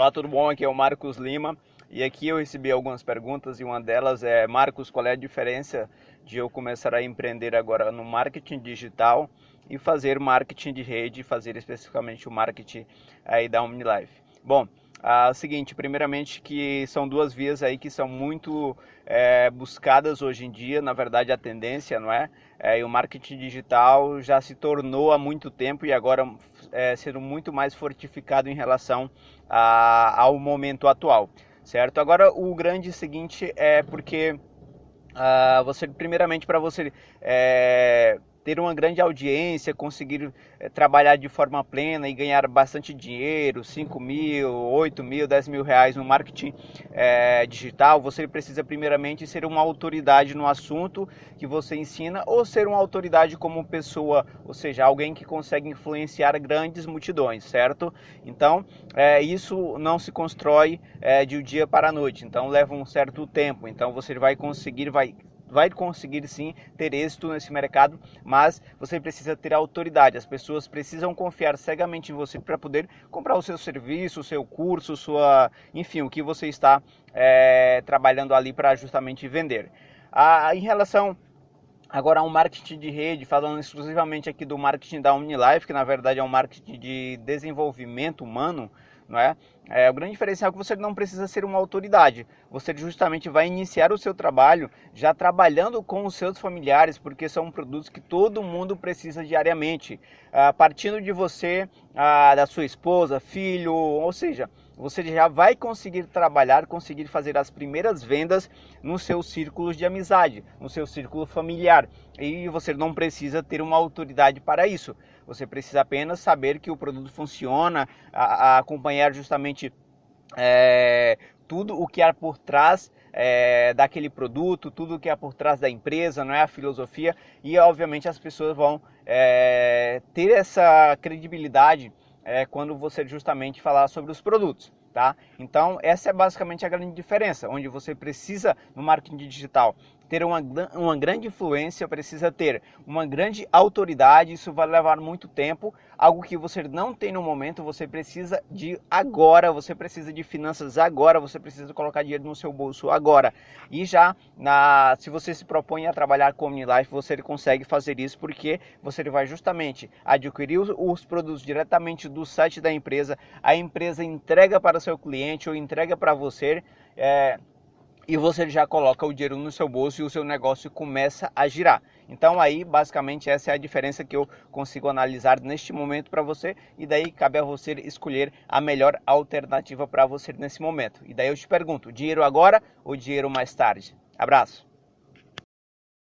Olá, tudo bom? Aqui é o Marcos Lima e aqui eu recebi algumas perguntas e uma delas é: Marcos, qual é a diferença de eu começar a empreender agora no marketing digital e fazer marketing de rede, fazer especificamente o marketing aí da OmniLife? Bom, o seguinte, primeiramente que são duas vias aí que são muito é, buscadas hoje em dia, na verdade a tendência, não é? é? E o marketing digital já se tornou há muito tempo e agora é, sendo muito mais fortificado em relação a, ao momento atual, certo? Agora o grande seguinte é porque uh, você primeiramente para você é, ter uma grande audiência, conseguir é, trabalhar de forma plena e ganhar bastante dinheiro, 5 mil, 8 mil, 10 mil reais no marketing é, digital, você precisa primeiramente ser uma autoridade no assunto que você ensina ou ser uma autoridade como pessoa, ou seja, alguém que consegue influenciar grandes multidões, certo? Então, é, isso não se constrói de um dia para a noite, então leva um certo tempo, então você vai conseguir, vai vai conseguir sim ter êxito nesse mercado, mas você precisa ter autoridade. As pessoas precisam confiar cegamente em você para poder comprar o seu serviço, o seu curso, sua, enfim, o que você está é, trabalhando ali para justamente vender. Ah, em relação Agora, um marketing de rede, falando exclusivamente aqui do marketing da OmniLife, que na verdade é um marketing de desenvolvimento humano, não é? É? O grande diferencial é que você não precisa ser uma autoridade. Você justamente vai iniciar o seu trabalho já trabalhando com os seus familiares, porque são produtos que todo mundo precisa diariamente. Ah, partindo de você, ah, da sua esposa, filho, ou seja, você já vai conseguir trabalhar, conseguir fazer as primeiras vendas nos seus círculos de amizade, no seu círculo familiar. E você não precisa ter uma autoridade para isso. Você precisa apenas saber que o produto funciona, a, a acompanhar justamente é, tudo o que há por trás é, daquele produto, tudo o que há por trás da empresa, não é a filosofia e obviamente as pessoas vão é, ter essa credibilidade é, quando você justamente falar sobre os produtos. Tá? Então, essa é basicamente a grande diferença, onde você precisa, no marketing digital, ter uma, uma grande influência, precisa ter uma grande autoridade, isso vai levar muito tempo, algo que você não tem no momento, você precisa de agora, você precisa de finanças agora, você precisa colocar dinheiro no seu bolso agora. E já, na, se você se propõe a trabalhar com OmniLife, você consegue fazer isso porque você vai justamente adquirir os, os produtos diretamente do site da empresa, a empresa entrega para o seu cliente ou entrega para você. É, e você já coloca o dinheiro no seu bolso e o seu negócio começa a girar. Então aí basicamente essa é a diferença que eu consigo analisar neste momento para você e daí cabe a você escolher a melhor alternativa para você nesse momento. E daí eu te pergunto, dinheiro agora ou dinheiro mais tarde? Abraço.